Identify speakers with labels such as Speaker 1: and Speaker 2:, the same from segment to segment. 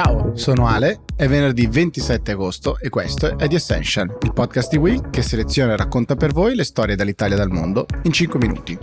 Speaker 1: Ciao, sono Ale, è venerdì 27 agosto e questo è The Essential, il podcast di Will che seleziona e racconta per voi le storie dall'Italia e dal mondo in 5 minuti.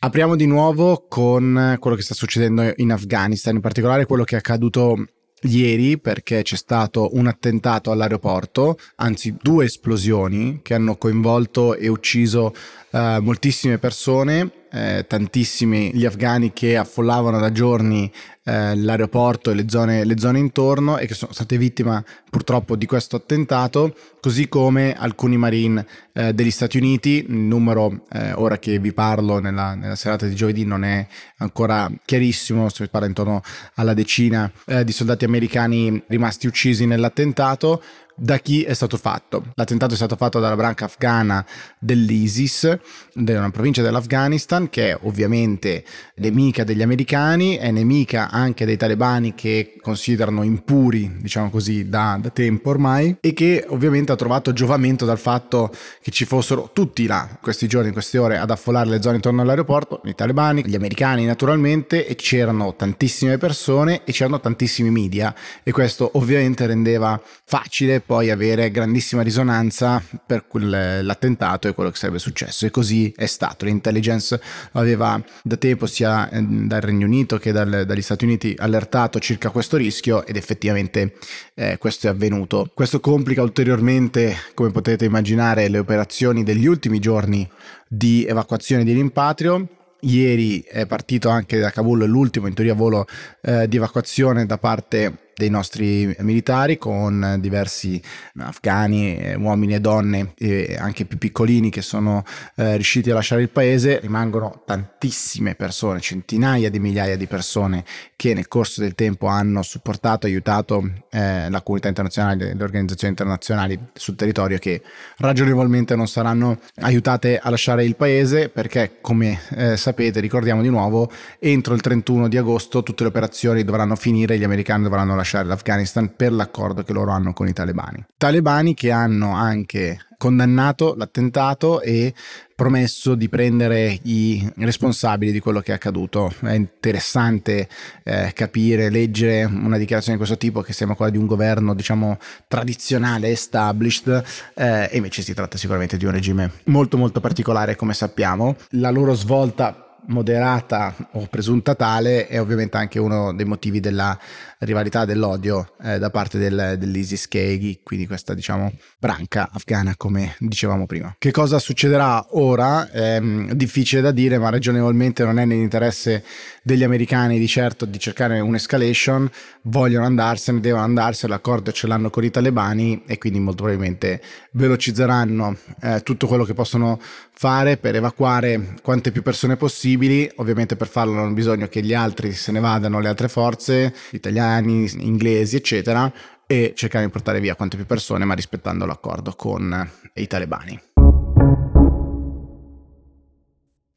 Speaker 1: Apriamo di nuovo con quello che sta succedendo in Afghanistan, in particolare quello che è accaduto ieri perché c'è stato un attentato all'aeroporto, anzi due esplosioni che hanno coinvolto e ucciso uh, moltissime persone eh, tantissimi gli afghani che affollavano da giorni eh, l'aeroporto e le zone, le zone, intorno e che sono state vittime purtroppo di questo attentato, così come alcuni marine eh, degli Stati Uniti. Il numero, eh, ora che vi parlo nella, nella, serata di giovedì, non è ancora chiarissimo, si parla intorno alla decina eh, di soldati americani rimasti uccisi nell'attentato da chi è stato fatto. L'attentato è stato fatto dalla branca afghana dell'ISIS, una provincia dell'Afghanistan che è ovviamente nemica degli americani, è nemica anche dei talebani che considerano impuri, diciamo così, da, da tempo ormai e che ovviamente ha trovato giovamento dal fatto che ci fossero tutti là questi giorni, in queste ore ad affollare le zone intorno all'aeroporto, i talebani, gli americani naturalmente e c'erano tantissime persone e c'erano tantissimi media e questo ovviamente rendeva facile poi avere grandissima risonanza per l'attentato e quello che sarebbe successo. E così è stato. L'intelligence aveva da tempo sia eh, dal Regno Unito che dal, dagli Stati Uniti allertato circa questo rischio ed effettivamente eh, questo è avvenuto. Questo complica ulteriormente, come potete immaginare, le operazioni degli ultimi giorni di evacuazione di rimpatrio Ieri è partito anche da Kabul l'ultimo in teoria volo eh, di evacuazione da parte dei nostri militari con diversi afghani, eh, uomini e donne e anche più piccolini che sono eh, riusciti a lasciare il paese, rimangono tantissime persone, centinaia di migliaia di persone che nel corso del tempo hanno supportato, aiutato eh, la comunità internazionale, le organizzazioni internazionali sul territorio che ragionevolmente non saranno aiutate a lasciare il paese perché come eh, sapete, ricordiamo di nuovo, entro il 31 di agosto tutte le operazioni dovranno finire, gli americani dovranno lasciare lasciare l'Afghanistan per l'accordo che loro hanno con i talebani. Talebani che hanno anche condannato l'attentato e promesso di prendere i responsabili di quello che è accaduto. È interessante eh, capire, leggere una dichiarazione di questo tipo che sembra quella di un governo, diciamo, tradizionale, established, eh, e invece si tratta sicuramente di un regime molto molto particolare, come sappiamo. La loro svolta moderata o presunta tale è ovviamente anche uno dei motivi della rivalità dell'odio eh, da parte del, dell'ISIS Kegi, quindi questa diciamo branca afghana come dicevamo prima. Che cosa succederà ora? È mm, difficile da dire, ma ragionevolmente non è nell'interesse degli americani di certo di cercare un'escalation, vogliono andarsene, devono andarsene, l'accordo ce l'hanno con i talebani e quindi molto probabilmente velocizzeranno eh, tutto quello che possono fare per evacuare quante più persone possibili, ovviamente per farlo hanno bisogno che gli altri se ne vadano, le altre forze, italiani, inglesi, eccetera, e cercare di portare via quante più persone, ma rispettando l'accordo con i talebani.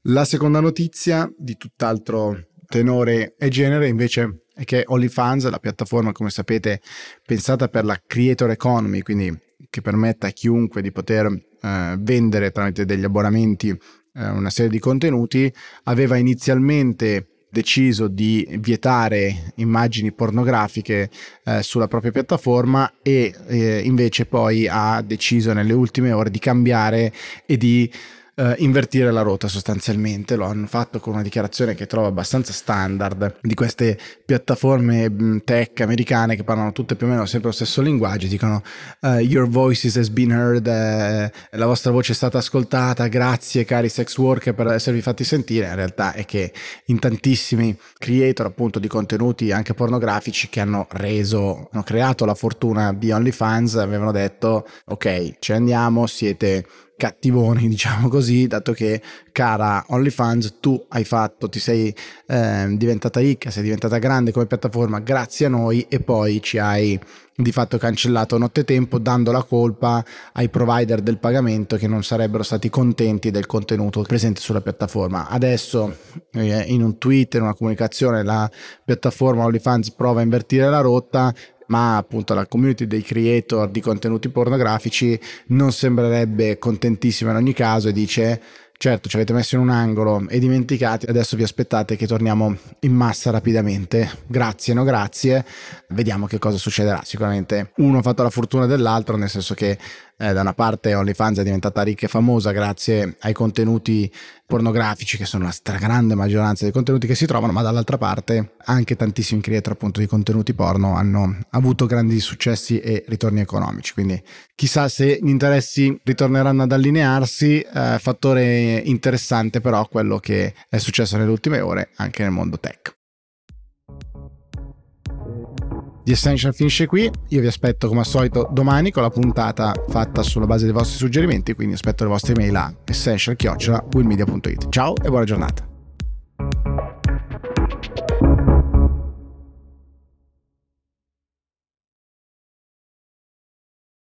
Speaker 1: La seconda notizia di tutt'altro tenore e genere invece è che OnlyFans, la piattaforma come sapete pensata per la creator economy, quindi che permetta a chiunque di poter eh, vendere tramite degli abbonamenti eh, una serie di contenuti, aveva inizialmente deciso di vietare immagini pornografiche eh, sulla propria piattaforma e eh, invece poi ha deciso nelle ultime ore di cambiare e di eh, invertire la rotta sostanzialmente. Lo hanno fatto con una dichiarazione che trovo abbastanza standard di queste piattaforme mm, tech americane che parlano tutte più o meno sempre lo stesso linguaggio. Dicono uh, Your voices has been heard, eh, la vostra voce è stata ascoltata, grazie cari sex worker per esservi fatti sentire. In realtà è che in tantissimi creator appunto di contenuti anche pornografici che hanno reso, hanno creato la fortuna di OnlyFans avevano detto ok, ci andiamo, siete cattivoni, diciamo così, dato che cara OnlyFans, tu hai fatto, ti sei eh, diventata ricca, sei diventata grande come piattaforma grazie a noi e poi ci hai di fatto cancellato nottetempo dando la colpa ai provider del pagamento che non sarebbero stati contenti del contenuto presente sulla piattaforma. Adesso eh, in un tweet, in una comunicazione, la piattaforma OnlyFans prova a invertire la rotta ma appunto la community dei creator di contenuti pornografici non sembrerebbe contentissima in ogni caso e dice Certo, ci avete messo in un angolo e dimenticati, adesso vi aspettate che torniamo in massa rapidamente. Grazie, no grazie. Vediamo che cosa succederà. Sicuramente uno ha fatto la fortuna dell'altro, nel senso che eh, da una parte OnlyFans è diventata ricca e famosa grazie ai contenuti pornografici che sono la stragrande maggioranza dei contenuti che si trovano, ma dall'altra parte anche tantissimi creator appunto di contenuti porno hanno avuto grandi successi e ritorni economici, quindi chissà se gli interessi ritorneranno ad allinearsi, eh, fattore interessante però quello che è successo nelle ultime ore anche nel mondo tech. The Essential finisce qui, io vi aspetto come al solito domani con la puntata fatta sulla base dei vostri suggerimenti, quindi aspetto le vostre email a essential.willmedia.it. Ciao e buona giornata.